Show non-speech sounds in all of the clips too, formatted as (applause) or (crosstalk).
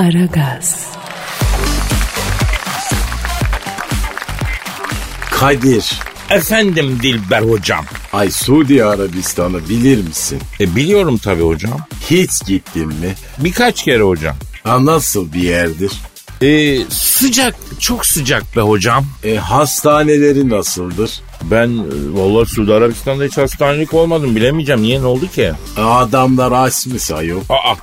Aragaz, Kadir. Efendim Dilber hocam. Ay Suudi Arabistan'ı bilir misin? E biliyorum tabii hocam. Hiç gittin mi? Birkaç kere hocam. Ha, nasıl bir yerdir? E, sıcak, çok sıcak be hocam. E, hastaneleri nasıldır? Ben e, vallahi Suudi Arabistan'da hiç hastanelik olmadım bilemeyeceğim. Niye ne oldu ki? Adamlar aç mı sayıyor? Aa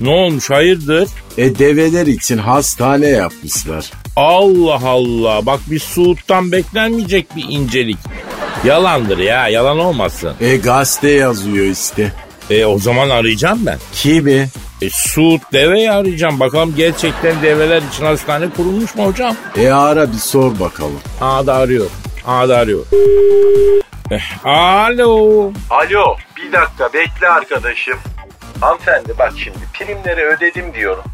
ne olmuş hayırdır? E develer için hastane yapmışlar. Allah Allah bak bir Suud'dan beklenmeyecek bir incelik. Yalandır ya yalan olmasın. E gazete yazıyor işte. E o zaman arayacağım ben. Kimi? E Suud deveyi arayacağım. Bakalım gerçekten develer için hastane kurulmuş mu hocam? E ara bir sor bakalım. Aa da arıyor. Aa da arıyor. Eh, Alo. Alo bir dakika bekle arkadaşım. Hanımefendi bak şimdi primleri ödedim diyorum.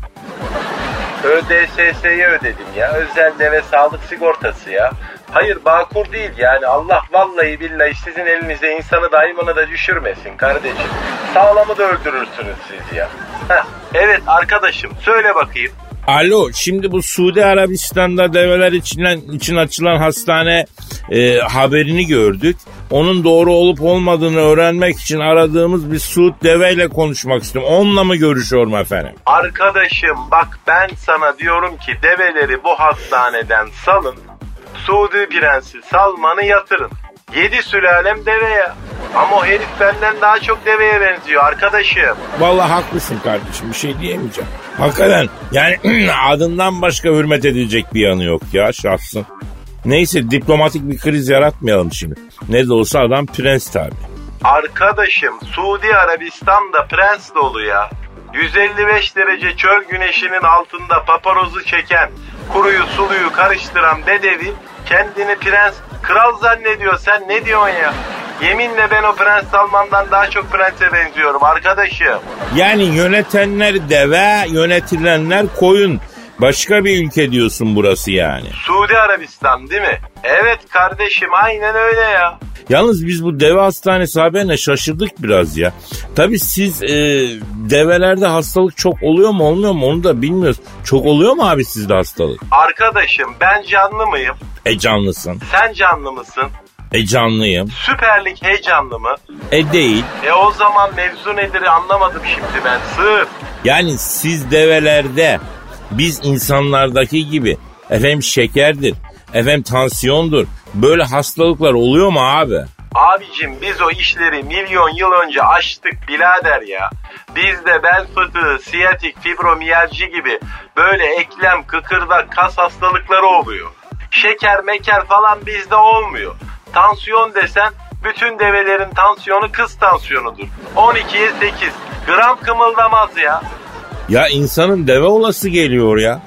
ÖDSS'ye ödedim ya. Özel deve sağlık sigortası ya. Hayır Bağkur değil yani Allah vallahi billahi sizin elinize insanı da hayvanı da düşürmesin kardeşim. Sağlamı da öldürürsünüz siz ya. Heh, evet arkadaşım söyle bakayım. Alo şimdi bu Suudi Arabistan'da develer için, için açılan hastane e, haberini gördük. Onun doğru olup olmadığını öğrenmek için aradığımız bir Suud deveyle konuşmak istiyorum. Onunla mı görüşüyorum efendim? Arkadaşım bak ben sana diyorum ki develeri bu hastaneden salın. Suudi Prensi Salman'ı yatırın. Yedi sülalem deveye. Ama o herif benden daha çok deveye benziyor arkadaşım. Vallahi haklısın kardeşim bir şey diyemeyeceğim. Hakikaten yani (clears throat) adından başka hürmet edilecek bir yanı yok ya şahsın. Neyse diplomatik bir kriz yaratmayalım şimdi. Ne de olsa adam prens tabi. Arkadaşım Suudi Arabistan'da prens dolu ya. 155 derece çöl güneşinin altında paparozu çeken, kuruyu suluyu karıştıran bedevi kendini prens, kral zannediyor. Sen ne diyorsun ya? Yeminle ben o Prens Salman'dan daha çok prense benziyorum arkadaşım. Yani yönetenler deve, yönetilenler koyun. Başka bir ülke diyorsun burası yani. Suudi Arabistan değil mi? Evet kardeşim aynen öyle ya. Yalnız biz bu deve hastanesi haberine şaşırdık biraz ya. Tabii siz e, develerde hastalık çok oluyor mu olmuyor mu onu da bilmiyoruz. Çok oluyor mu abi sizde hastalık? Arkadaşım ben canlı mıyım? E canlısın. Sen canlı mısın? E canlıyım. Süper Lig heyecanlı mı? E değil. E o zaman mevzu nedir anlamadım şimdi ben. Sığır. Yani siz develerde biz insanlardaki gibi efendim şekerdir, efendim tansiyondur. Böyle hastalıklar oluyor mu abi? Abicim biz o işleri milyon yıl önce açtık birader ya. Bizde bel fıtığı, siyatik, fibromiyalji gibi böyle eklem, kıkırdak, kas hastalıkları oluyor. Şeker, meker falan bizde olmuyor. Tansiyon desen bütün develerin tansiyonu kız tansiyonudur. 12'ye 8. Gram kımıldamaz ya. Ya insanın deve olası geliyor ya.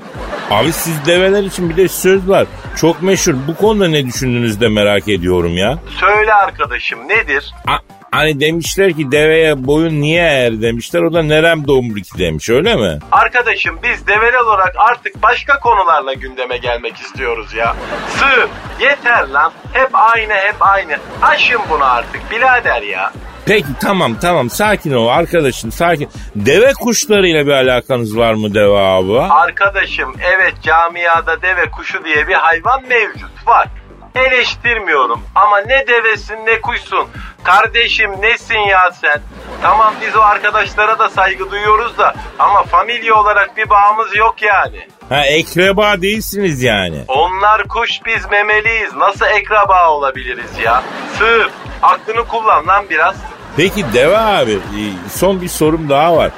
Abi siz develer için bir de söz var. Çok meşhur. Bu konuda ne düşündünüz de merak ediyorum ya. Söyle arkadaşım nedir? A- hani demişler ki deveye boyun niye eğer demişler. O da nerem dombriki demiş öyle mi? Arkadaşım biz develer olarak artık başka konularla gündeme gelmek istiyoruz ya. Sığ yeter lan. Hep aynı hep aynı. Aşın bunu artık birader ya. Peki tamam tamam sakin ol arkadaşım sakin. Deve kuşlarıyla bir alakanız var mı deve abi? Arkadaşım evet camiada deve kuşu diye bir hayvan mevcut var. Eleştirmiyorum ama ne devesin ne kuşsun. Kardeşim nesin ya sen? Tamam biz o arkadaşlara da saygı duyuyoruz da ama familya olarak bir bağımız yok yani. Ha ekreba değilsiniz yani. Onlar kuş biz memeliyiz. Nasıl ekraba olabiliriz ya? Sığır. Aklını kullan lan biraz. Peki deve abi e, son bir sorum daha var.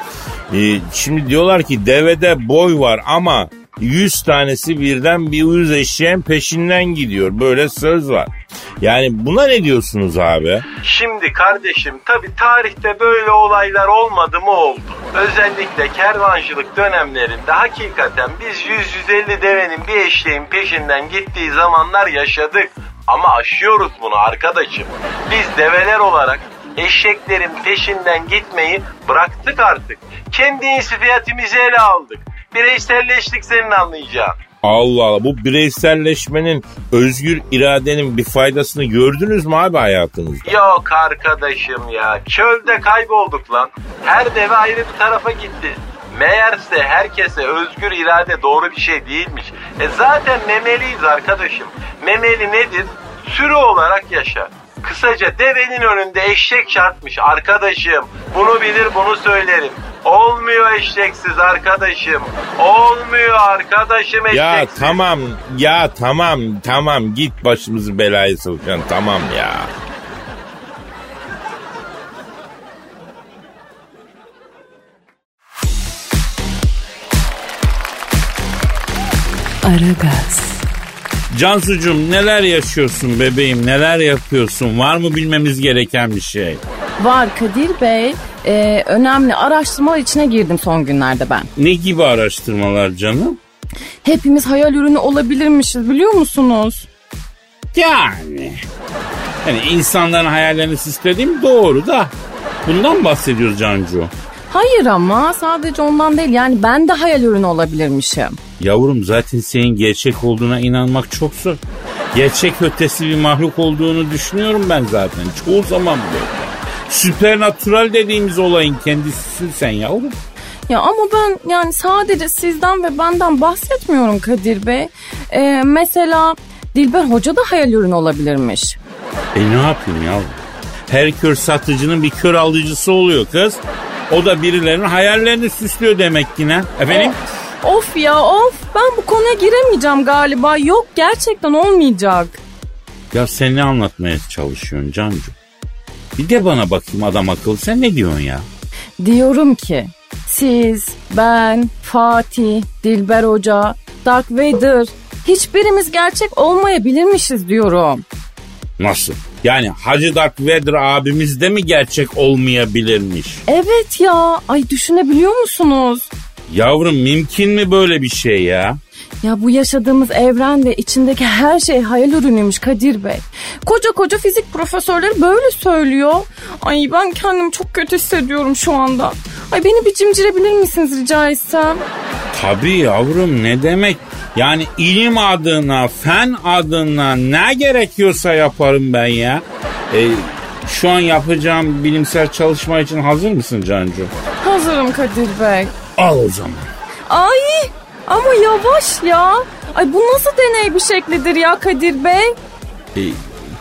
E, Şimdi diyorlar ki devede boy var ama 100 tanesi birden bir uyuz eşeğin peşinden gidiyor. Böyle söz var. Yani buna ne diyorsunuz abi? Şimdi kardeşim tabi tarihte böyle olaylar olmadı mı oldu. Özellikle kervancılık dönemlerinde hakikaten biz 100-150 devenin bir eşeğin peşinden gittiği zamanlar yaşadık. Ama aşıyoruz bunu arkadaşım. Biz develer olarak eşeklerin peşinden gitmeyi bıraktık artık. Kendi insifiyatimizi ele aldık. Bireyselleştik senin anlayacağın. Allah Allah bu bireyselleşmenin özgür iradenin bir faydasını gördünüz mü abi hayatınızda? Yok arkadaşım ya. Çölde kaybolduk lan. Her deve ayrı bir tarafa gitti. Meğerse herkese özgür irade doğru bir şey değilmiş. E zaten memeliyiz arkadaşım. Memeli nedir? Sürü olarak yaşar. Kısaca devenin önünde eşek çarpmış arkadaşım. Bunu bilir bunu söylerim. Olmuyor eşeksiz arkadaşım. Olmuyor arkadaşım eşeksiz. Ya tamam ya tamam tamam git başımızı belaya sokacaksın tamam ya. Aragaz, Cansucuğum neler yaşıyorsun bebeğim neler yapıyorsun var mı bilmemiz gereken bir şey? Var Kadir Bey. Ee, önemli araştırmalar içine girdim son günlerde ben. Ne gibi araştırmalar canım? Hepimiz hayal ürünü olabilirmişiz biliyor musunuz? Yani. Yani insanların hayallerini süslediğim doğru da. Bundan bahsediyoruz Cancu. Hayır ama sadece ondan değil yani ben de hayal ürünü olabilirmişim. Yavrum zaten senin gerçek olduğuna inanmak çok zor. Gerçek ötesi bir mahluk olduğunu düşünüyorum ben zaten. Çoğu zaman böyle. Süpernatural dediğimiz olayın kendisisin sen yavrum. Ya ama ben yani sadece sizden ve benden bahsetmiyorum Kadir Bey. Ee, mesela Dilber Hoca da hayal ürünü olabilirmiş. E ne yapayım yavrum? Her kör satıcının bir kör alıcısı oluyor kız. O da birilerinin hayallerini süslüyor demek ki ne? Efendim? Of, of ya of ben bu konuya giremeyeceğim galiba. Yok gerçekten olmayacak. Ya sen ne anlatmaya çalışıyorsun Cancu? Bir de bana bakayım adam akıllı sen ne diyorsun ya? Diyorum ki siz, ben, Fatih, Dilber Hoca, Dark Vader hiçbirimiz gerçek olmayabilirmişiz diyorum. Nasıl? Yani Hacı Darth Vader abimiz de mi gerçek olmayabilirmiş? Evet ya ay düşünebiliyor musunuz? Yavrum mümkün mü böyle bir şey ya? Ya bu yaşadığımız evren ve içindeki her şey hayal ürünüymüş Kadir Bey. Koca koca fizik profesörleri böyle söylüyor. Ay ben kendimi çok kötü hissediyorum şu anda. Ay beni bir cimcirebilir misiniz rica etsem? Tabii yavrum ne demek? Yani ilim adına, fen adına ne gerekiyorsa yaparım ben ya. E, şu an yapacağım bilimsel çalışma için hazır mısın Cancu? Hazırım Kadir Bey. Al o zaman. Ay ama yavaş ya. Ay bu nasıl deney bir şeklidir ya Kadir Bey? E,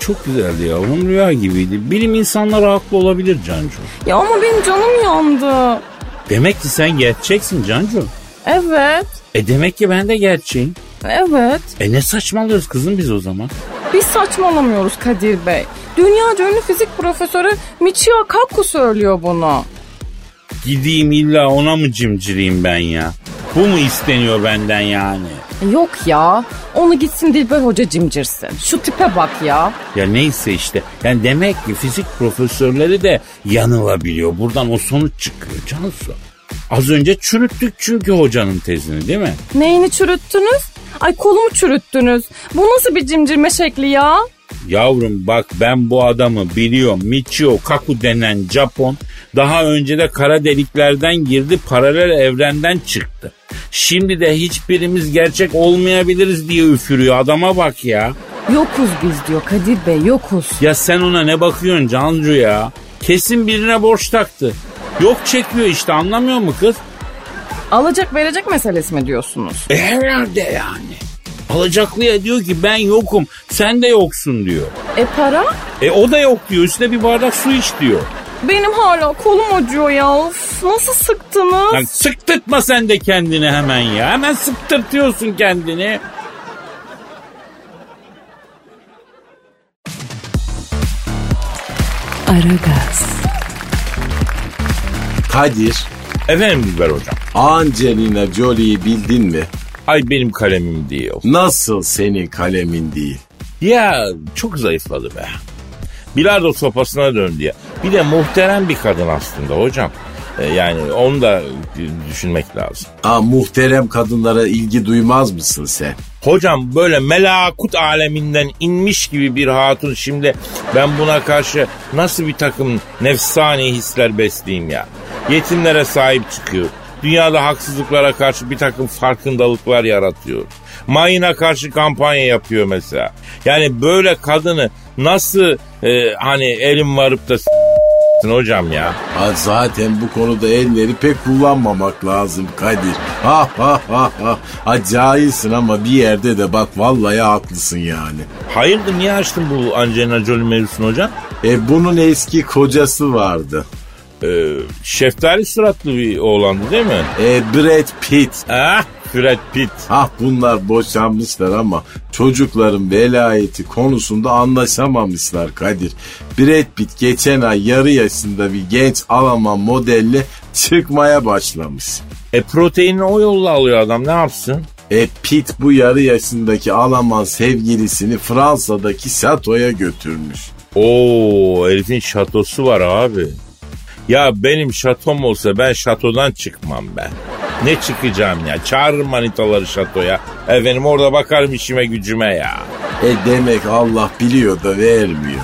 çok güzeldi yavrum rüya gibiydi. Bilim insanları haklı olabilir Cancu. Ya ama benim canım yandı. Demek ki sen gerçeksin Cancu. Evet, E demek ki ben de gerçeğim. evet. E ne saçmalıyoruz kızım biz o zaman? Biz saçmalamıyoruz Kadir Bey. Dünyaca ünlü fizik profesörü Michio Kaku söylüyor bunu. Gideyim illa ona mı cimcireyim ben ya? Bu mu isteniyor benden yani? Yok ya. Onu gitsin Dilber Hoca cimcirsin. Şu tipe bak ya. Ya neyse işte. Yani demek ki fizik profesörleri de yanılabiliyor. Buradan o sonuç çıkıyor Cansu. Az önce çürüttük çünkü hocanın tezini değil mi? Neyini çürüttünüz? Ay kolumu çürüttünüz. Bu nasıl bir cimcirme şekli ya? Yavrum bak ben bu adamı biliyorum. Michio Kaku denen Japon daha önce de kara deliklerden girdi paralel evrenden çıktı. Şimdi de hiçbirimiz gerçek olmayabiliriz diye üfürüyor adama bak ya. Yokuz biz diyor Kadir Bey yokuz. Ya sen ona ne bakıyorsun Cancu ya? Kesin birine borç taktı. Yok çekiyor işte anlamıyor mu kız? Alacak verecek meselesi mi diyorsunuz? E herhalde yani. Alacaklıya diyor ki ben yokum sen de yoksun diyor. E para? E o da yok diyor üstüne bir bardak su iç diyor. Benim hala kolum acıyor ya. Of, nasıl sıktınız? Lan sıktırtma sen de kendini hemen ya. Hemen sıktırtıyorsun kendini. Aragaz. Kadir, Efendim Dilber hocam. Angelina Jolie'yi bildin mi? Ay benim kalemim değil. Nasıl senin kalemin değil? Ya çok zayıfladı be. Bilardo sopasına döndü ya. Bir de muhterem bir kadın aslında hocam. E, Yani onu da düşünmek lazım. Aa, muhterem kadınlara ilgi duymaz mısın sen? Hocam böyle melakut aleminden inmiş gibi bir hatun şimdi ben buna karşı nasıl bir takım nefsani hisler besleyeyim ya. Yetimlere sahip çıkıyor. Dünyada haksızlıklara karşı bir takım farkındalıklar yaratıyor. Mayına karşı kampanya yapıyor mesela. Yani böyle kadını nasıl e, hani elim varıp da s- hocam ya. Ha, zaten bu konuda elleri pek kullanmamak lazım Kadir. Ha ha ha ha. Cahilsin ama bir yerde de bak vallahi haklısın yani. Hayırdır niye açtın bu Angelina Jolie mevzusunu hocam? E bunun eski kocası vardı. Ee, şeftali suratlı bir oğlandı değil mi? E Brad Pitt. Ah Brad Pitt. Ah bunlar boşanmışlar ama çocukların velayeti konusunda anlaşamamışlar Kadir. Brad Pitt geçen ay yarı yaşında bir genç Alman modelle çıkmaya başlamış. E proteinini o yolla alıyor adam ne yapsın? E Pitt bu yarı yaşındaki Alman sevgilisini Fransa'daki şatoya götürmüş. Oo herifin şatosu var abi. Ya benim şatom olsa ben şatodan çıkmam ben. Ne çıkacağım ya? Çağırırım manitaları şatoya. Efendim orada bakarım işime gücüme ya. E demek Allah biliyor da vermiyor.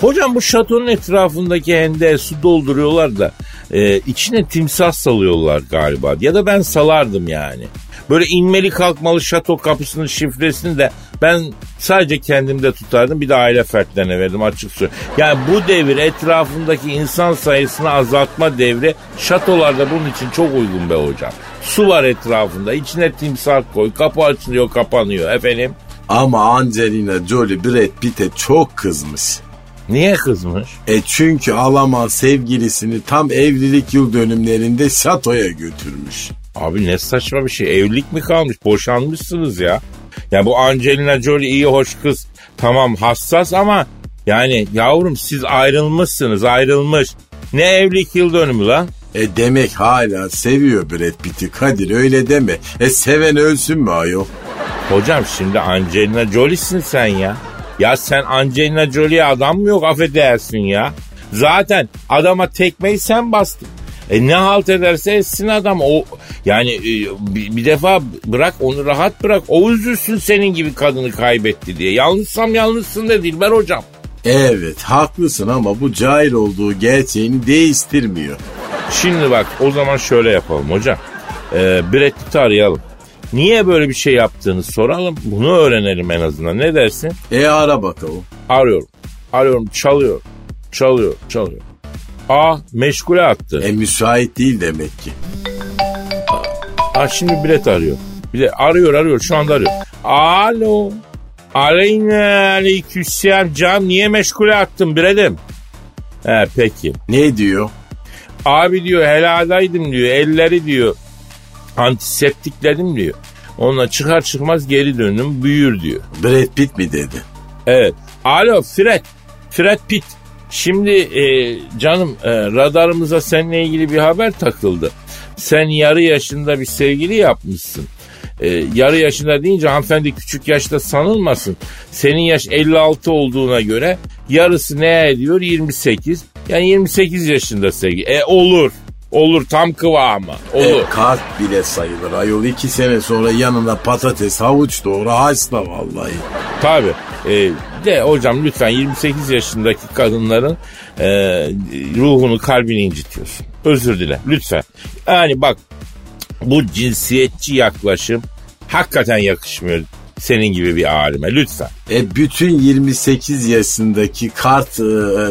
Hocam bu şatonun etrafındaki hendeğe su dolduruyorlar da e, içine timsah salıyorlar galiba. Ya da ben salardım yani. Böyle inmeli kalkmalı şato kapısının şifresini de ben sadece kendimde tutardım. Bir de aile fertlerine verdim açık söyleyeyim. Yani bu devir etrafındaki insan sayısını azaltma devri şatolarda bunun için çok uygun be hocam. Su var etrafında içine timsah koy kapı açılıyor kapanıyor efendim. Ama Angelina Jolie Brad Pitt'e çok kızmış. Niye kızmış? E çünkü Alman sevgilisini tam evlilik yıl dönümlerinde şatoya götürmüş. Abi ne saçma bir şey. Evlilik mi kalmış? Boşanmışsınız ya. Ya bu Angelina Jolie iyi hoş kız. Tamam hassas ama yani yavrum siz ayrılmışsınız ayrılmış. Ne evlilik yıl dönümü lan? E demek hala seviyor Brad Pitt'i Kadir öyle deme. E seven ölsün mü ayol? Hocam şimdi Angelina Jolie'sin sen ya. Ya sen Angelina Jolie'ye adam mı yok affedersin ya. Zaten adama tekmeyi sen bastın. E ne halt ederse etsin adam. O yani e, bir, bir defa bırak onu rahat bırak. O üzülsün senin gibi kadını kaybetti diye. Yanlışsam yanlışsın de Dilber hocam. Evet haklısın ama bu cahil olduğu gerçeğini değiştirmiyor. Şimdi bak o zaman şöyle yapalım hocam. Ee, Brad Pitt'i arayalım. Niye böyle bir şey yaptığını soralım. Bunu öğrenelim en azından. Ne dersin? E ara bakalım. Arıyorum. Arıyorum. Çalıyor. Çalıyor. Çalıyor. Aa meşgule attı. E müsait değil demek ki. Aa şimdi Brett arıyor. Bir de arıyor arıyor şu anda arıyor. Alo. Aleyna aleykümselam canım niye meşgule attın Brett'im? He peki. Ne diyor? Abi diyor heladaydım diyor elleri diyor antiseptikledim diyor. Onunla çıkar çıkmaz geri döndüm büyür diyor. Brad Pitt mi dedi? Evet. Alo Fred. Fred Pitt. Şimdi e, canım e, radarımıza seninle ilgili bir haber takıldı. Sen yarı yaşında bir sevgili yapmışsın. E, yarı yaşında deyince hanımefendi küçük yaşta sanılmasın. Senin yaş 56 olduğuna göre yarısı ne ediyor? 28. Yani 28 yaşında sevgili. E olur. Olur tam kıvamı. Olur. E, kart bile sayılır ayol. iki sene sonra yanına patates, havuç doğru hasta vallahi. Tabii. E, de hocam lütfen 28 yaşındaki kadınların e, ruhunu kalbini incitiyorsun. Özür dile lütfen. Yani bak bu cinsiyetçi yaklaşım hakikaten yakışmıyor senin gibi bir alime lütfen. E bütün 28 yaşındaki kart, e,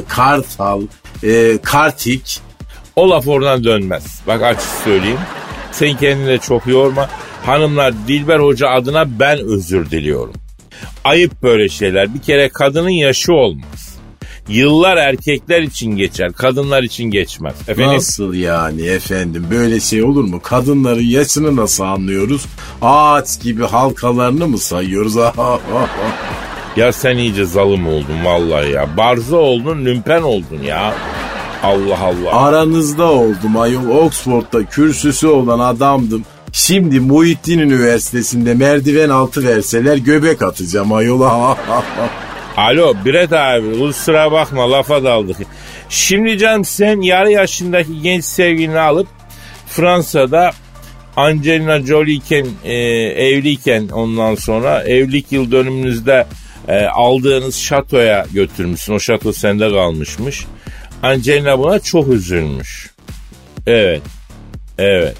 kartal, e, kartik O laf oradan dönmez. Bak açık söyleyeyim. Sen kendini de çok yorma. Hanımlar Dilber Hoca adına ben özür diliyorum. Ayıp böyle şeyler. Bir kere kadının yaşı olmaz. Yıllar erkekler için geçer, kadınlar için geçmez. Efendim? Nasıl yani efendim böyle şey olur mu? Kadınların yaşını nasıl anlıyoruz? Ağaç gibi halkalarını mı sayıyoruz? (laughs) Ya sen iyice zalim oldun vallahi ya. Barzo oldun, lümpen oldun ya. Allah Allah. Aranızda oldum ayol Oxford'da kürsüsü olan adamdım. Şimdi Muhittin Üniversitesi'nde merdiven altı verseler göbek atacağım ayol. (laughs) Alo Biret abi kusura bakma lafa daldık. Şimdi canım sen yarı yaşındaki genç sevgilini alıp Fransa'da Angelina Jolie iken e, evliyken ondan sonra evlilik yıl dönümünüzde e, aldığınız şatoya götürmüşsün. O şato sende kalmışmış. Angelina buna çok üzülmüş. Evet. Evet.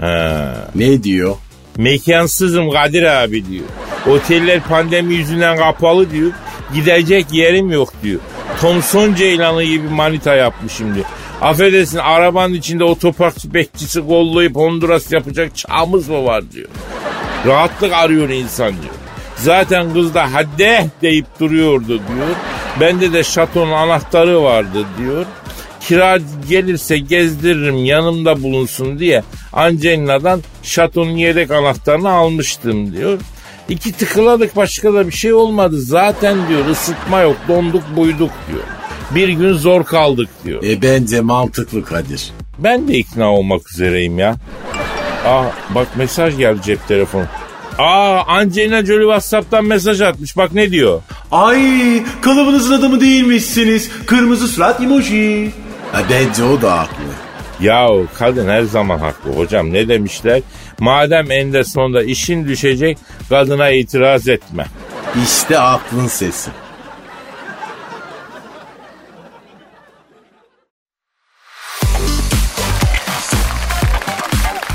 Ha. ne diyor? Mekansızım Kadir abi diyor. Oteller pandemi yüzünden kapalı diyor. Gidecek yerim yok diyor. Thomson Ceylanı gibi manita yapmışım diyor. Affedersin arabanın içinde otopark bekçisi kollayıp Honduras yapacak çağımız mı var diyor. Rahatlık arıyor insan diyor. Zaten kız da hadi deyip duruyordu diyor. Bende de şatonun anahtarı vardı diyor. Kira gelirse gezdiririm yanımda bulunsun diye Angelina'dan şatonun yedek anahtarını almıştım diyor. İki tıkıladık başka da bir şey olmadı. Zaten diyor ısıtma yok donduk buyduk diyor. Bir gün zor kaldık diyor. E bence mantıklı Kadir. Ben de ikna olmak üzereyim ya. Aa bak mesaj geldi cep telefonu. Aa Angelina Jolie Whatsapp'tan mesaj atmış. Bak ne diyor? Ay kalıbınızın adamı değilmişsiniz. Kırmızı surat emoji. Bence o da haklı. Yahu kadın her zaman haklı hocam. Ne demişler? Madem eninde sonunda işin düşecek kadına itiraz etme. İşte aklın sesi.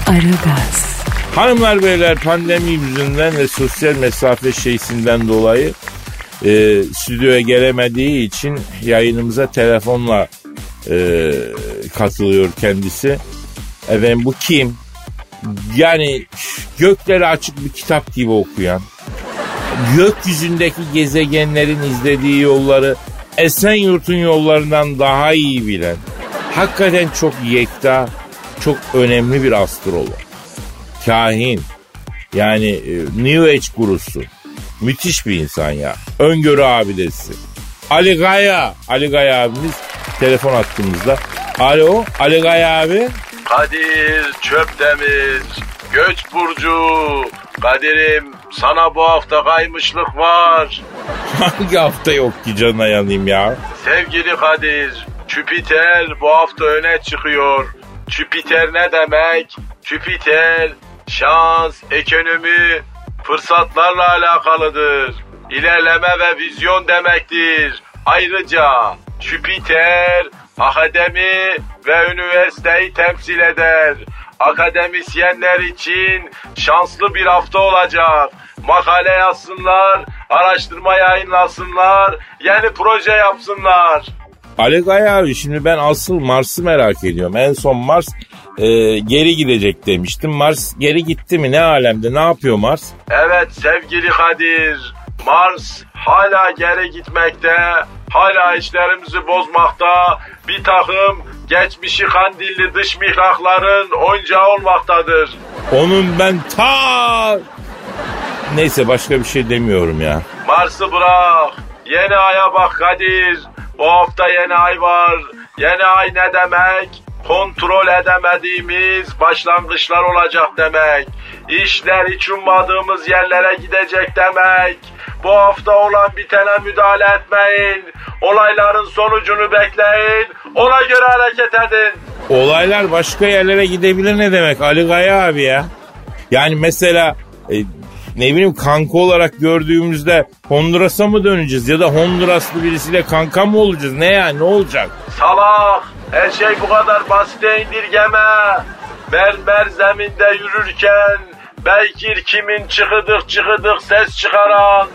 Aragaz, Hanımlar beyler pandemi yüzünden ve sosyal mesafe şeysinden dolayı e, stüdyoya gelemediği için yayınımıza telefonla e, katılıyor kendisi. Efendim bu kim? Yani gökleri açık bir kitap gibi okuyan, gökyüzündeki gezegenlerin izlediği yolları Esenyurt'un yollarından daha iyi bilen, hakikaten çok yekta, çok önemli bir astrolog. Kahin, yani e, New Age gurusu. Müthiş bir insan ya. Öngörü abidesi. Ali Gaya. Ali Gaya abimiz telefon hattımızda. Alo Ali Gaya abi. Kadir Çöpdemir, Göç Burcu, Kadir'im sana bu hafta kaymışlık var. (laughs) Hangi hafta yok ki canına yanayım ya? Sevgili Kadir, Jüpiter bu hafta öne çıkıyor. Jüpiter ne demek? Jüpiter şans, ekonomi, fırsatlarla alakalıdır. İlerleme ve vizyon demektir. Ayrıca Jüpiter akademi ve üniversiteyi temsil eder. Akademisyenler için şanslı bir hafta olacak. Makale yazsınlar, araştırma yayınlasınlar, yeni proje yapsınlar. Ali Gaya abi şimdi ben asıl Mars'ı merak ediyorum. En son Mars e, geri gidecek demiştim. Mars geri gitti mi? Ne alemde? Ne yapıyor Mars? Evet sevgili Kadir, Mars hala geri gitmekte, hala işlerimizi bozmakta, bir takım geçmişi kandilli dış mihrakların oyuncağı olmaktadır. Onun ben ta... Neyse başka bir şey demiyorum ya. Mars'ı bırak, yeni aya bak Kadir. Bu hafta yeni ay var. Yeni ay ne demek? Kontrol edemediğimiz başlangıçlar olacak demek. İşler hiç ummadığımız yerlere gidecek demek. Bu hafta olan bitene müdahale etmeyin. Olayların sonucunu bekleyin. Ona göre hareket edin. Olaylar başka yerlere gidebilir ne demek Ali Gaya abi ya? Yani mesela e, ne bileyim kanka olarak gördüğümüzde Honduras'a mı döneceğiz ya da Honduraslı birisiyle kanka mı olacağız? Ne yani ne olacak? Salak, her şey bu kadar basite indirgeme. Mermer zeminde yürürken Beykir kimin çıkıdık çıkıdık ses çıkaran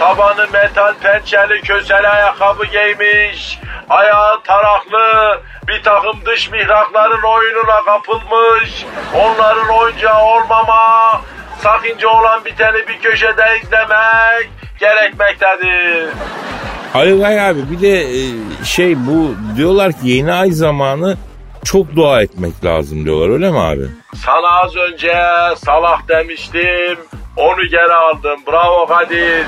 Tabanı metal pençeli kösel ayakkabı giymiş Ayağı taraklı bir takım dış mihrakların oyununa kapılmış Onların oyuncağı olmama Sakınca olan biteni bir köşede izlemek gerekmektedir. Ali Gaya abi bir de e, şey bu diyorlar ki yeni ay zamanı çok dua etmek lazım diyorlar öyle mi abi? Sana az önce salak demiştim. Onu geri aldım. Bravo Kadir.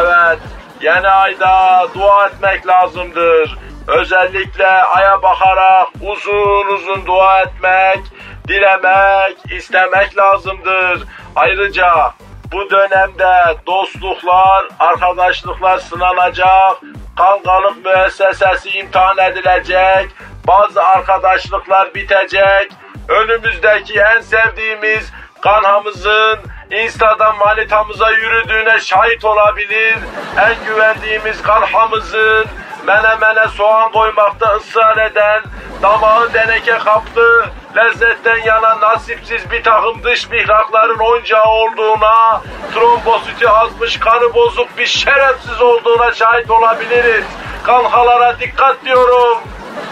Evet. Yeni ayda dua etmek lazımdır. Özellikle aya bakarak uzun uzun dua etmek, dilemek, istemek lazımdır. Ayrıca bu dönemde dostluklar, arkadaşlıklar sınanacak, kankalık müessesesi imtihan edilecek, bazı arkadaşlıklar bitecek, önümüzdeki en sevdiğimiz kanhamızın Insta'dan manitamıza yürüdüğüne şahit olabilir, en güvendiğimiz kanhamızın menemene soğan koymakta ısrar eden, damağı deneke kaptı, lezzetten yana nasipsiz bir takım dış mihrakların oyuncağı olduğuna, trombositi azmış kanı bozuk bir şerefsiz olduğuna şahit olabiliriz. Kankalara dikkat diyorum.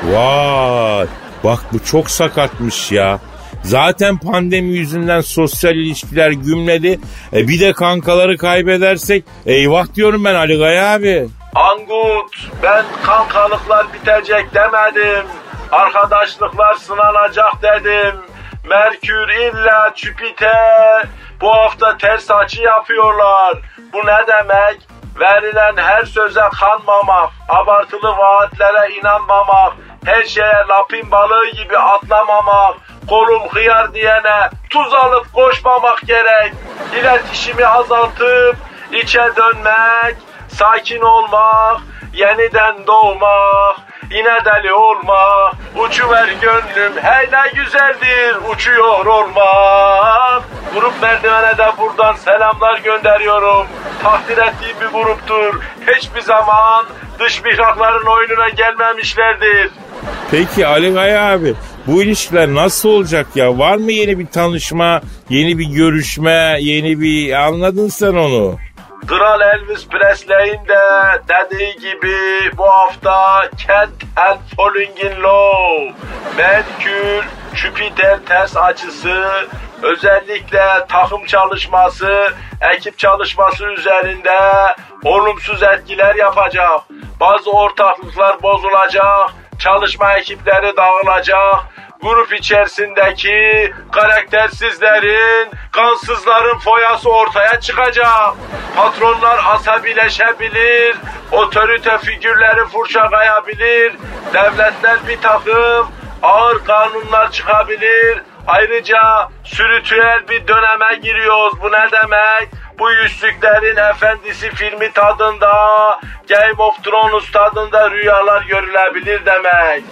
Vay bak bu çok sakatmış ya. Zaten pandemi yüzünden sosyal ilişkiler gümledi. E bir de kankaları kaybedersek eyvah diyorum ben Ali Gaya abi. Angut ben kankalıklar bitecek demedim. Arkadaşlıklar sınanacak dedim. Merkür illa Jüpiter. Bu hafta ters açı yapıyorlar. Bu ne demek? Verilen her söze kanmamak, abartılı vaatlere inanmamak, her şeye lapin balığı gibi atlamamak, kolum hıyar diyene tuz alıp koşmamak gerek. İletişimi azaltıp içe dönmek, sakin olmak, yeniden doğmak, yine deli olma, uçuver gönlüm hey ne güzeldir uçuyor olmak. Grup merdivene de buradan selamlar gönderiyorum. Takdir ettiğim bir gruptur. Hiçbir zaman dış mihrakların oyununa gelmemişlerdir. Peki Ali Gaya abi bu ilişkiler nasıl olacak ya? Var mı yeni bir tanışma, yeni bir görüşme, yeni bir anladın sen onu? Kral Elvis Presley'in de dediği gibi bu hafta Can't Help Falling in Love, Merkür, Jüpiter ters açısı, özellikle takım çalışması, ekip çalışması üzerinde olumsuz etkiler yapacak. Bazı ortaklıklar bozulacak, çalışma ekipleri dağılacak, grup içerisindeki karaktersizlerin, kansızların foyası ortaya çıkacak. Patronlar asabileşebilir, otorite figürleri fırça kayabilir, devletler bir takım ağır kanunlar çıkabilir. Ayrıca sürütüel bir döneme giriyoruz. Bu ne demek? Bu Yüzüklerin Efendisi filmi tadında, Game of Thrones tadında rüyalar görülebilir demek.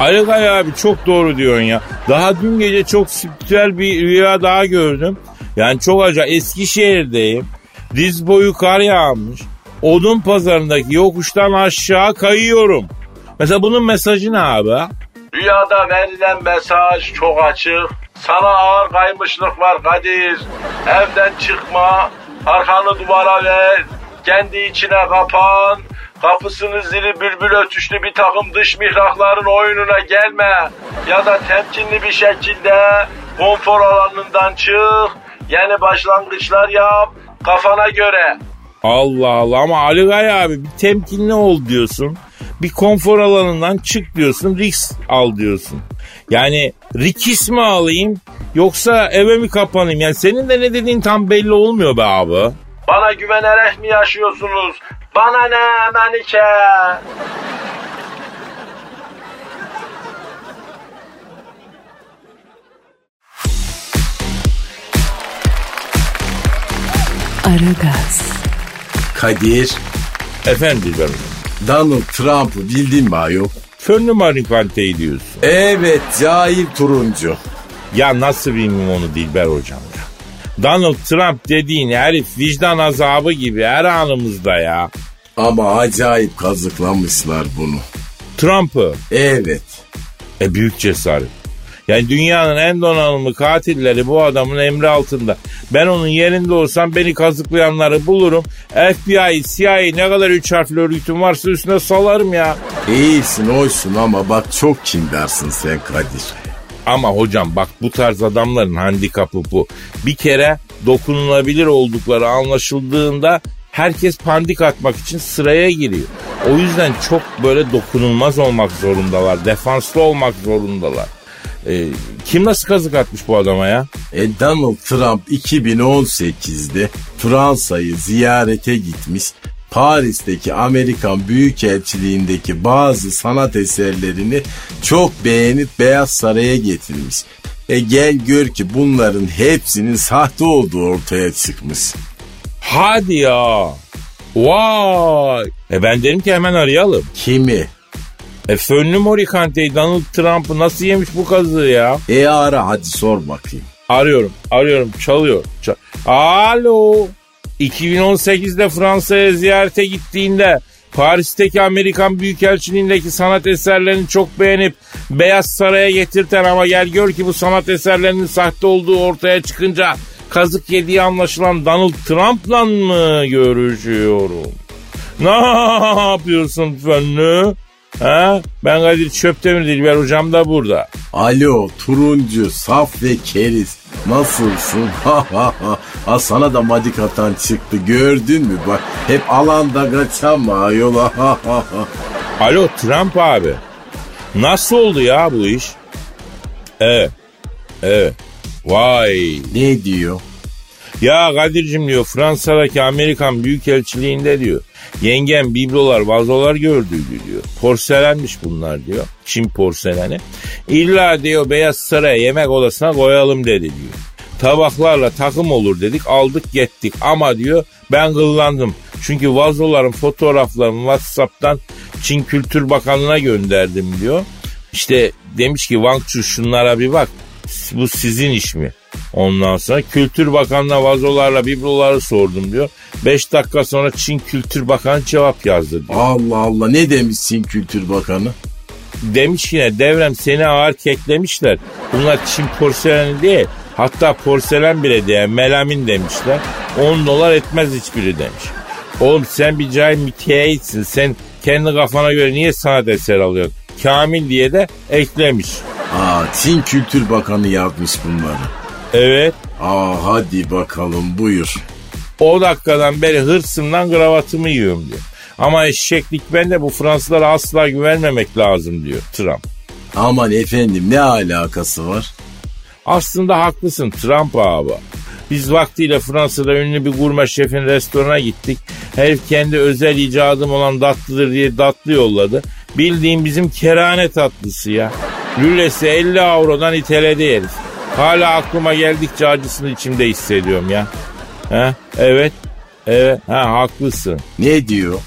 Ali Gaya abi çok doğru diyorsun ya. Daha dün gece çok spiritüel bir rüya daha gördüm. Yani çok acayip. Eskişehir'deyim. Diz boyu kar yağmış. Odun pazarındaki yokuştan aşağı kayıyorum. Mesela bunun mesajı ne abi? Rüyada verilen mesaj çok açık. Sana ağır kaymışlık var Kadir. Evden çıkma, arkanı duvara ver, kendi içine kapan, kapısını zili bülbül ötüşlü bir takım dış mihrakların oyununa gelme. Ya da temkinli bir şekilde konfor alanından çık, yeni başlangıçlar yap, kafana göre. Allah Allah ama Ali Gaya abi bir temkinli ol diyorsun. Bir konfor alanından çık diyorsun. Risk al diyorsun. Yani rikis mi alayım yoksa eve mi kapanayım? Yani senin de ne dediğin tam belli olmuyor be abi. Bana güvenerek mi yaşıyorsunuz? Bana ne Melike? Aragaz, Kadir, Efendim Dilber Donald Trump'ı bildin mi ayol? Fönlü marikanteyi diyorsun. Evet, cahil turuncu. Ya nasıl bilmem onu Dilber hocam ya. Donald Trump dediğin herif vicdan azabı gibi her anımızda ya. Ama acayip kazıklamışlar bunu. Trump'ı Evet. e büyük cesaret. Yani dünyanın en donanımlı katilleri bu adamın emri altında. Ben onun yerinde olsam beni kazıklayanları bulurum. FBI, CIA ne kadar üç harfli örgütüm varsa üstüne salarım ya. İyisin, hoşsun ama bak çok kindarsın sen Kadir. Ama hocam bak bu tarz adamların handikapı bu. Bir kere dokunulabilir oldukları anlaşıldığında herkes pandik atmak için sıraya giriyor. O yüzden çok böyle dokunulmaz olmak zorundalar. Defanslı olmak zorundalar. Ee, kim nasıl kazık atmış bu adama ya? E Donald Trump 2018'de Fransa'yı ziyarete gitmiş. Paris'teki Amerikan Büyükelçiliğindeki bazı sanat eserlerini çok beğenip Beyaz Saray'a getirmiş. E gel gör ki bunların hepsinin sahte olduğu ortaya çıkmış. Hadi ya. Vay. E ben derim ki hemen arayalım. Kimi? E fönlü Morikante'yi Donald Trump'ı nasıl yemiş bu kazığı ya? E ara hadi sor bakayım. Arıyorum, arıyorum, çalıyor. Çal- Alo. 2018'de Fransa'ya ziyarete gittiğinde Paris'teki Amerikan Büyükelçiliğindeki sanat eserlerini çok beğenip Beyaz Saray'a getirten ama gel gör ki bu sanat eserlerinin sahte olduğu ortaya çıkınca kazık yediği anlaşılan Donald Trump'la mı görüşüyorum? (laughs) Ne yapıyorsun Fönlü? Ha? Ben Kadir Çöptemir Dilber hocam da burada. Alo turuncu saf ve keriz nasılsın? (laughs) Ha ha ha. Ha sana da madikatan çıktı gördün mü bak hep alanda kaçama ayol (laughs) ha ha ha. Alo Trump abi. Nasıl oldu ya bu iş? Evet. Evet. Vay. Ne diyor? Ya Kadir'cim diyor Fransa'daki Amerikan Büyükelçiliğinde diyor. Yengem biblolar, vazolar gördüydü diyor. Porselenmiş bunlar diyor. Çin porseleni. İlla diyor Beyaz Saray'a yemek odasına koyalım dedi diyor. Tabaklarla takım olur dedik aldık gittik ama diyor ben kıllandım. Çünkü vazoların fotoğraflarını Whatsapp'tan Çin Kültür Bakanlığı'na gönderdim diyor. İşte demiş ki Wang Chu şunlara bir bak bu sizin iş mi? Ondan sonra Kültür Bakanı'na vazolarla bibloları sordum diyor. Beş dakika sonra Çin Kültür Bakanı cevap yazdı diyor. Allah Allah ne demişsin Kültür Bakanı? Demiş yine devrem seni ağır keklemişler. Bunlar Çin porseleni değil. Hatta porselen bile değil melamin demişler. 10 dolar etmez hiçbiri demiş. Oğlum sen bir cahil müteahhitsin. Sen kendi kafana göre niye sanat eser alıyorsun? Kamil diye de eklemiş. Aa Çin Kültür Bakanı yazmış bunları. Evet. Aa hadi bakalım buyur. O dakikadan beri hırsımdan kravatımı yiyorum diyor. Ama eşeklik bende bu Fransızlara asla güvenmemek lazım diyor Trump. Aman efendim ne alakası var? Aslında haklısın Trump abi. Biz vaktiyle Fransa'da ünlü bir gurme şefin restorana gittik. Herif kendi özel icadım olan tatlıdır diye tatlı yolladı. Bildiğim bizim kerane tatlısı ya. Lülesi 50 avrodan iteledi herif. Hala aklıma geldikçe acısını içimde hissediyorum ya. Ha, evet. Evet. Ha, haklısın. Ne diyor?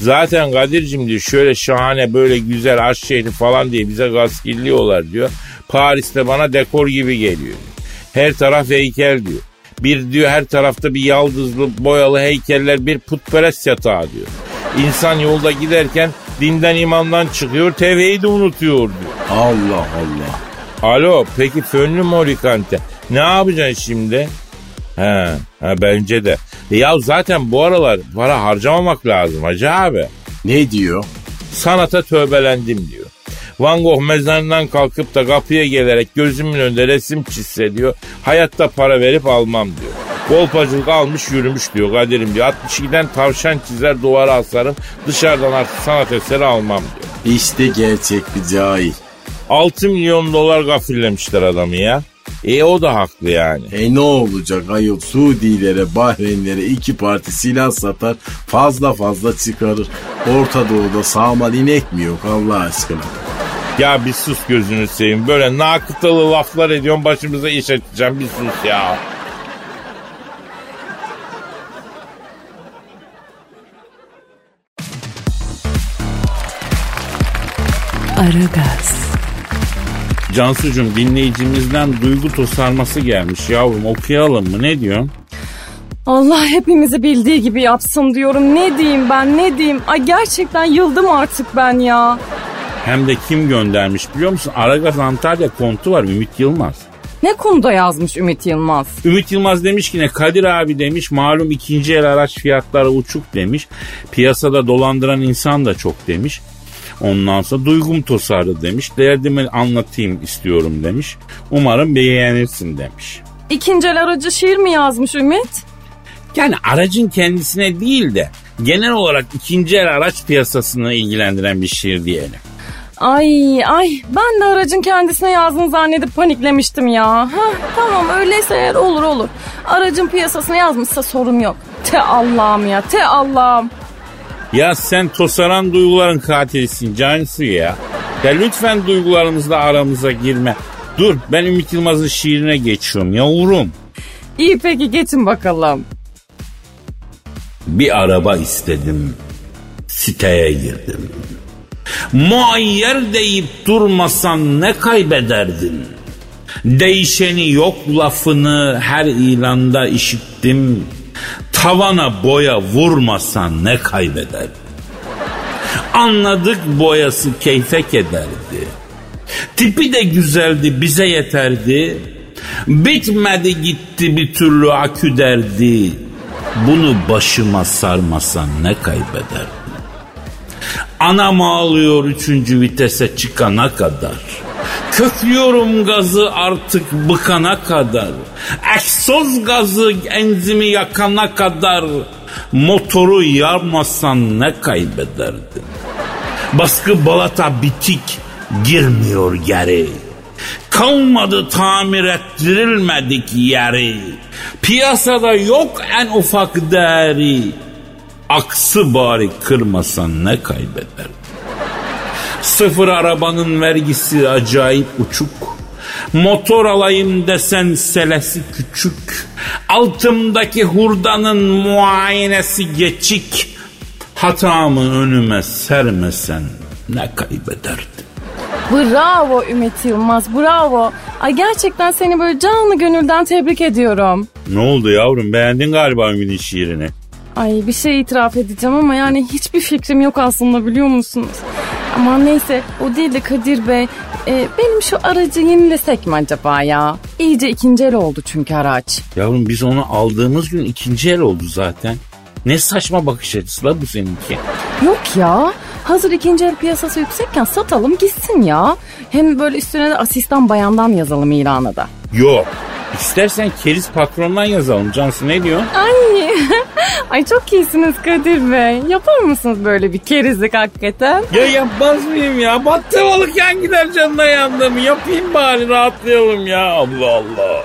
Zaten Kadir'cim diyor şöyle şahane böyle güzel aşk şehri falan diye bize gaskilliyorlar diyor. Paris'te bana dekor gibi geliyor. Her taraf heykel diyor. Bir diyor her tarafta bir yaldızlı boyalı heykeller bir putperest yatağı diyor. İnsan yolda giderken dinden imandan çıkıyor tevhidi unutuyor diyor. Allah Allah. Alo peki fönlü morikante ne yapacaksın şimdi? He, he bence de. E ya zaten bu aralar para harcamamak lazım hacı abi. Ne diyor? Sanata tövbelendim diyor. Van Gogh mezarından kalkıp da kapıya gelerek gözümün önünde resim çizse diyor. Hayatta para verip almam diyor. Kolpacılık almış yürümüş diyor Kadir'im diyor. 62'den tavşan çizer duvara asarım. Dışarıdan artık sanat eseri almam diyor. İşte gerçek bir cahil. 6 milyon dolar gafillemişler adamı ya. E o da haklı yani. E ne olacak ayol Suudilere, Bahreynlere iki parti silah satar fazla fazla çıkarır. Orta Doğu'da sağmal inek mi yok Allah aşkına? Ya bir sus gözünü seveyim. Böyle nakıtalı laflar ediyorsun başımıza iş açacağım bir sus ya. Aragaz, Cansucuğum dinleyicimizden duygu tosarması gelmiş yavrum okuyalım mı ne diyorsun? Allah hepimizi bildiği gibi yapsın diyorum. Ne diyeyim ben ne diyeyim? Ay gerçekten yıldım artık ben ya. Hem de kim göndermiş biliyor musun? Aragaz Antalya kontu var Ümit Yılmaz. Ne konuda yazmış Ümit Yılmaz? Ümit Yılmaz demiş ki ne Kadir abi demiş malum ikinci el araç fiyatları uçuk demiş. Piyasada dolandıran insan da çok demiş. Ondan sonra duygum tosardı demiş. Derdimi anlatayım istiyorum demiş. Umarım beğenirsin demiş. İkinci el aracı şiir mi yazmış Ümit? Yani aracın kendisine değil de genel olarak ikinci el araç piyasasını ilgilendiren bir şiir diyelim. Ay ay ben de aracın kendisine yazdığını zannedip paniklemiştim ya. Heh, tamam öyleyse eğer olur olur. Aracın piyasasına yazmışsa sorun yok. Te Allah'ım ya te Allah'ım. Ya sen tosaran duyguların katilisin Cansu ya. Ya lütfen duygularımızla aramıza girme. Dur ben Ümit Yılmaz'ın şiirine geçiyorum yavrum. İyi peki geçin bakalım. Bir araba istedim. Siteye girdim. Muayyer deyip durmasan ne kaybederdin? Değişeni yok lafını her ilanda işittim. Tavana boya vurmasan ne kaybederdin? Anladık boyası keyfek ederdi. Tipi de güzeldi bize yeterdi. Bitmedi gitti bir türlü akü derdi. Bunu başıma sarmasan ne kaybederdim? Anam ağlıyor üçüncü vitese çıkana kadar. Köklüyorum gazı artık bıkana kadar. Egzoz gazı enzimi yakana kadar. Motoru yarmasan ne kaybederdin? Baskı balata bitik girmiyor geri. Kalmadı tamir ettirilmedik yeri. Piyasada yok en ufak değeri. Aksı bari kırmasan ne kaybederdin? Sıfır arabanın vergisi acayip uçuk. Motor alayım desen selesi küçük. Altımdaki hurdanın muayenesi geçik. Hatamı önüme sermesen ne kaybederdin? Bravo Ümit Yılmaz bravo. Ay gerçekten seni böyle canlı gönülden tebrik ediyorum. Ne oldu yavrum beğendin galiba Ümit'in şiirini. Ay bir şey itiraf edeceğim ama yani hiçbir fikrim yok aslında biliyor musunuz? Ama neyse o değil de Kadir Bey. e, benim şu aracı yenilesek mi acaba ya? İyice ikinci el oldu çünkü araç. Yavrum biz onu aldığımız gün ikinci el oldu zaten. Ne saçma bakış açısı la bu seninki. Yok ya. Hazır ikinci el piyasası yüksekken satalım gitsin ya. Hem böyle üstüne de asistan bayandan yazalım ilana da. Yok. İstersen keriz patrondan yazalım. Cansu ne diyor? Ay, (laughs) ay çok iyisiniz Kadir Bey. Yapar mısınız böyle bir kerizlik hakikaten? Ya yapmaz mıyım ya? Battı balık yan gider canına yandı mı? Yapayım bari rahatlayalım ya. Allah Allah.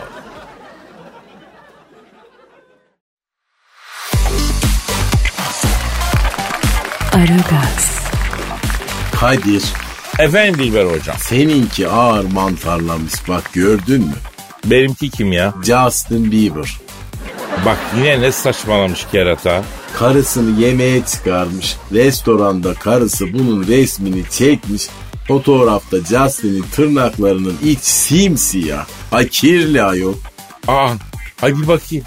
Aragaz, Kadir Efendim Dilber hocam. seninki ağır mantarlamış bak gördün mü? Benimki kim ya? Justin Bieber. Bak yine ne saçmalamış kerata. Karısını yemeğe çıkarmış. Restoranda karısı bunun resmini çekmiş. Fotoğrafta Justin'in tırnaklarının iç simsiyah. Ay kirli ayol. Aa, ay bir bakayım.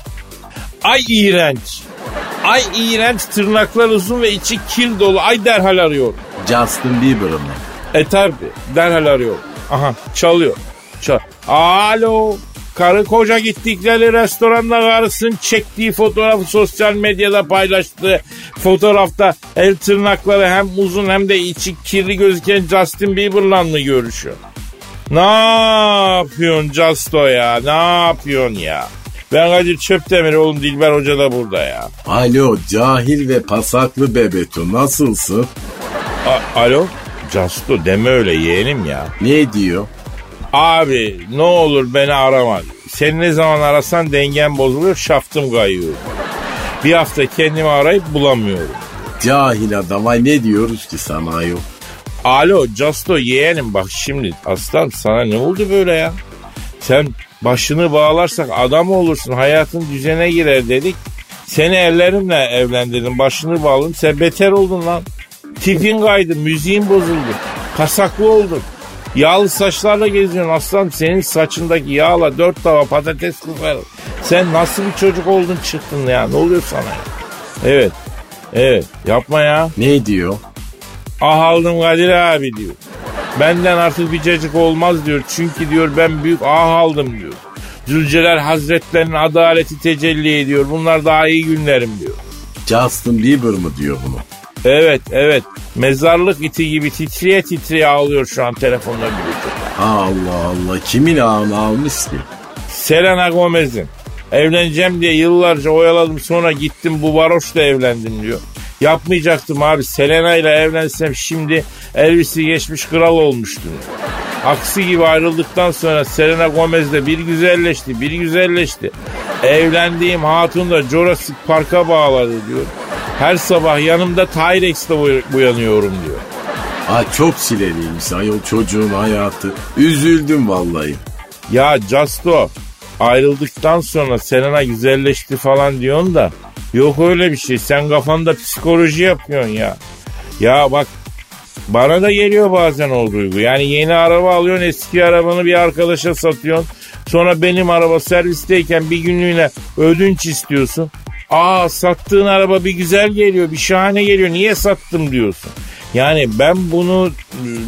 Ay iğrenç. Ay iğrenç tırnaklar uzun ve içi kir dolu. Ay derhal arıyor. Justin Bieber'ı mı? E tabi derhal arıyor. Aha çalıyor. Çal. Alo. Karı koca gittikleri restoranda karısının çektiği fotoğrafı sosyal medyada paylaştı. Fotoğrafta el tırnakları hem uzun hem de içi kirli gözüken Justin Bieber'la mı görüşüyor? Ne yapıyorsun Justo ya? Ne yapıyorsun ya? Ben Kadir Çöptemir oğlum Dilber Hoca da burada ya. Alo cahil ve pasaklı bebeto nasılsın? A- Alo? Justo deme öyle yeğenim ya. Ne diyor? Abi ne olur beni arama. Seni ne zaman arasan dengem bozuluyor şaftım kayıyor. Bir hafta kendimi arayıp bulamıyorum. Cahil adam ay ne diyoruz ki sana ayol? Alo Justo yeğenim bak şimdi aslan sana ne oldu böyle ya? Sen başını bağlarsak adam olursun hayatın düzene girer dedik. Seni ellerimle evlendirdim başını bağladım sen beter oldun lan. Tipin kaydı müziğin bozuldu. Kasaklı oldun. Yağlı saçlarla geziyorsun aslan. Senin saçındaki yağla dört tava patates kızarır. Sen nasıl bir çocuk oldun çıktın ya? Ne oluyor sana ya? Evet. Evet. Yapma ya. Ne diyor? Ah aldım Kadir abi diyor. Benden artık bir cacık olmaz diyor. Çünkü diyor ben büyük ah aldım diyor. Zülcelal Hazretlerinin adaleti tecelli ediyor. Bunlar daha iyi günlerim diyor. Justin Bieber mı diyor bunu? Evet evet. Mezarlık iti gibi titriye titriye ağlıyor şu an telefonla gülüyor. Allah Allah kimin ağını almış ki? Selena Gomez'in. Evleneceğim diye yıllarca oyaladım sonra gittim bu varoşla evlendim diyor. Yapmayacaktım abi. Selena ile evlensem şimdi Elvis'i geçmiş kral olmuştum. Aksi gibi ayrıldıktan sonra Selena Gomez de bir güzelleşti, bir güzelleşti. Evlendiğim hatun da Jurassic Park'a bağladı diyor. Her sabah yanımda T-Rex'te uy- uyanıyorum diyor. Ha çok çileliymiş ayol çocuğun hayatı. Üzüldüm vallahi. Ya Justo ayrıldıktan sonra Selena güzelleşti falan diyorsun da yok öyle bir şey. Sen kafanda psikoloji yapıyorsun ya. Ya bak bana da geliyor bazen o duygu. Yani yeni araba alıyorsun eski arabanı bir arkadaşa satıyorsun. Sonra benim araba servisteyken bir günlüğüne ödünç istiyorsun. Aa sattığın araba bir güzel geliyor bir şahane geliyor niye sattım diyorsun. Yani ben bunu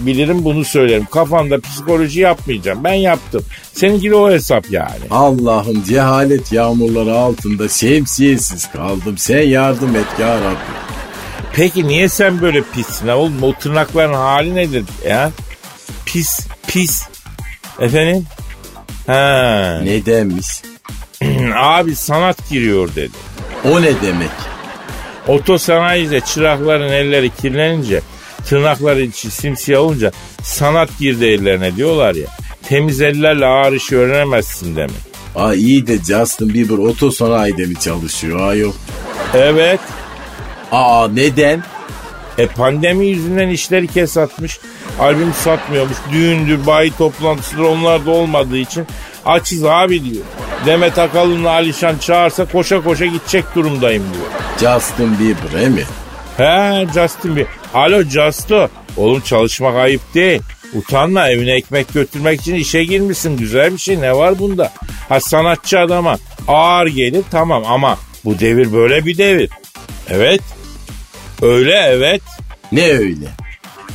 bilirim bunu söylerim. Kafamda psikoloji yapmayacağım. Ben yaptım. Seninki de o hesap yani. Allah'ım cehalet yağmurları altında şemsiyesiz kaldım. Sen yardım et ya Rabbi. Peki niye sen böyle pissin oğlum? O tırnakların hali nedir ya? Pis, pis. Efendim? Ha. Ne demiş? (clears throat) Abi sanat giriyor dedi. O ne demek? Otosanayide çırakların elleri kirlenince tırnakları içi simsiyah olunca sanat girdi ellerine diyorlar ya. Temiz ellerle ağır işi öğrenemezsin demek. Aa iyi de Justin Bieber otosanayide mi çalışıyor? Aa yok. Evet. Aa neden? E pandemi yüzünden işleri kesatmış. Albüm satmıyormuş. Düğündür, bayi toplantısıdır onlar da olmadığı için açız abi diyor. Demet Akalın'la Alişan çağırsa koşa koşa gidecek durumdayım diyor. Justin Bieber he mi? He Justin Bieber. Alo Justo. Oğlum çalışmak ayıp değil. Utanma evine ekmek götürmek için işe girmişsin. Güzel bir şey ne var bunda? Ha sanatçı adama ağır gelir tamam ama bu devir böyle bir devir. Evet. Öyle evet. Ne öyle?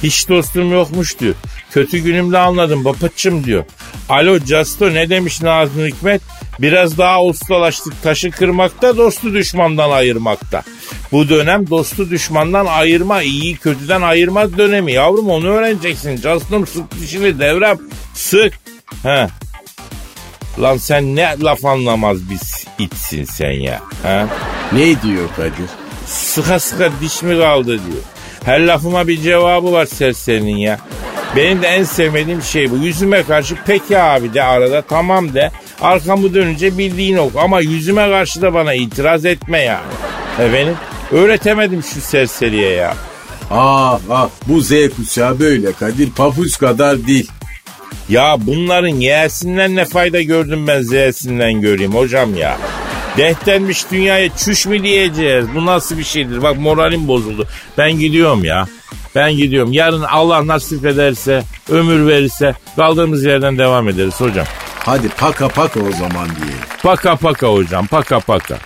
Hiç dostum yokmuş diyor. Kötü günümde anladım babacım diyor. Alo Justo ne demiş Nazım Hikmet? Biraz daha ustalaştık taşı kırmakta dostu düşmandan ayırmakta. Bu dönem dostu düşmandan ayırma iyi kötüden ayırma dönemi. Yavrum onu öğreneceksin. Justum sık dişini devrem sık. He. Lan sen ne laf anlamaz bir itsin sen ya. Ha? Ne diyor Kadir? Sıka sıka diş mi kaldı diyor. Her lafıma bir cevabı var serserinin ya. Benim de en sevmediğim şey bu. Yüzüme karşı peki abi de arada tamam de. Arkamı dönünce bildiğin ok. Ama yüzüme karşı da bana itiraz etme ya. Efendim? Öğretemedim şu serseriye ya. Ah ah bu Z kuşağı böyle Kadir papuç kadar değil. Ya bunların Y'sinden ne fayda gördüm ben Z'sinden göreyim hocam ya. Dehtenmiş dünyaya çüş mü diyeceğiz? Bu nasıl bir şeydir? Bak moralim bozuldu. Ben gidiyorum ya. Ben gidiyorum. Yarın Allah nasip ederse, ömür verirse kaldığımız yerden devam ederiz hocam. Hadi paka paka o zaman diye. Paka paka hocam, paka paka.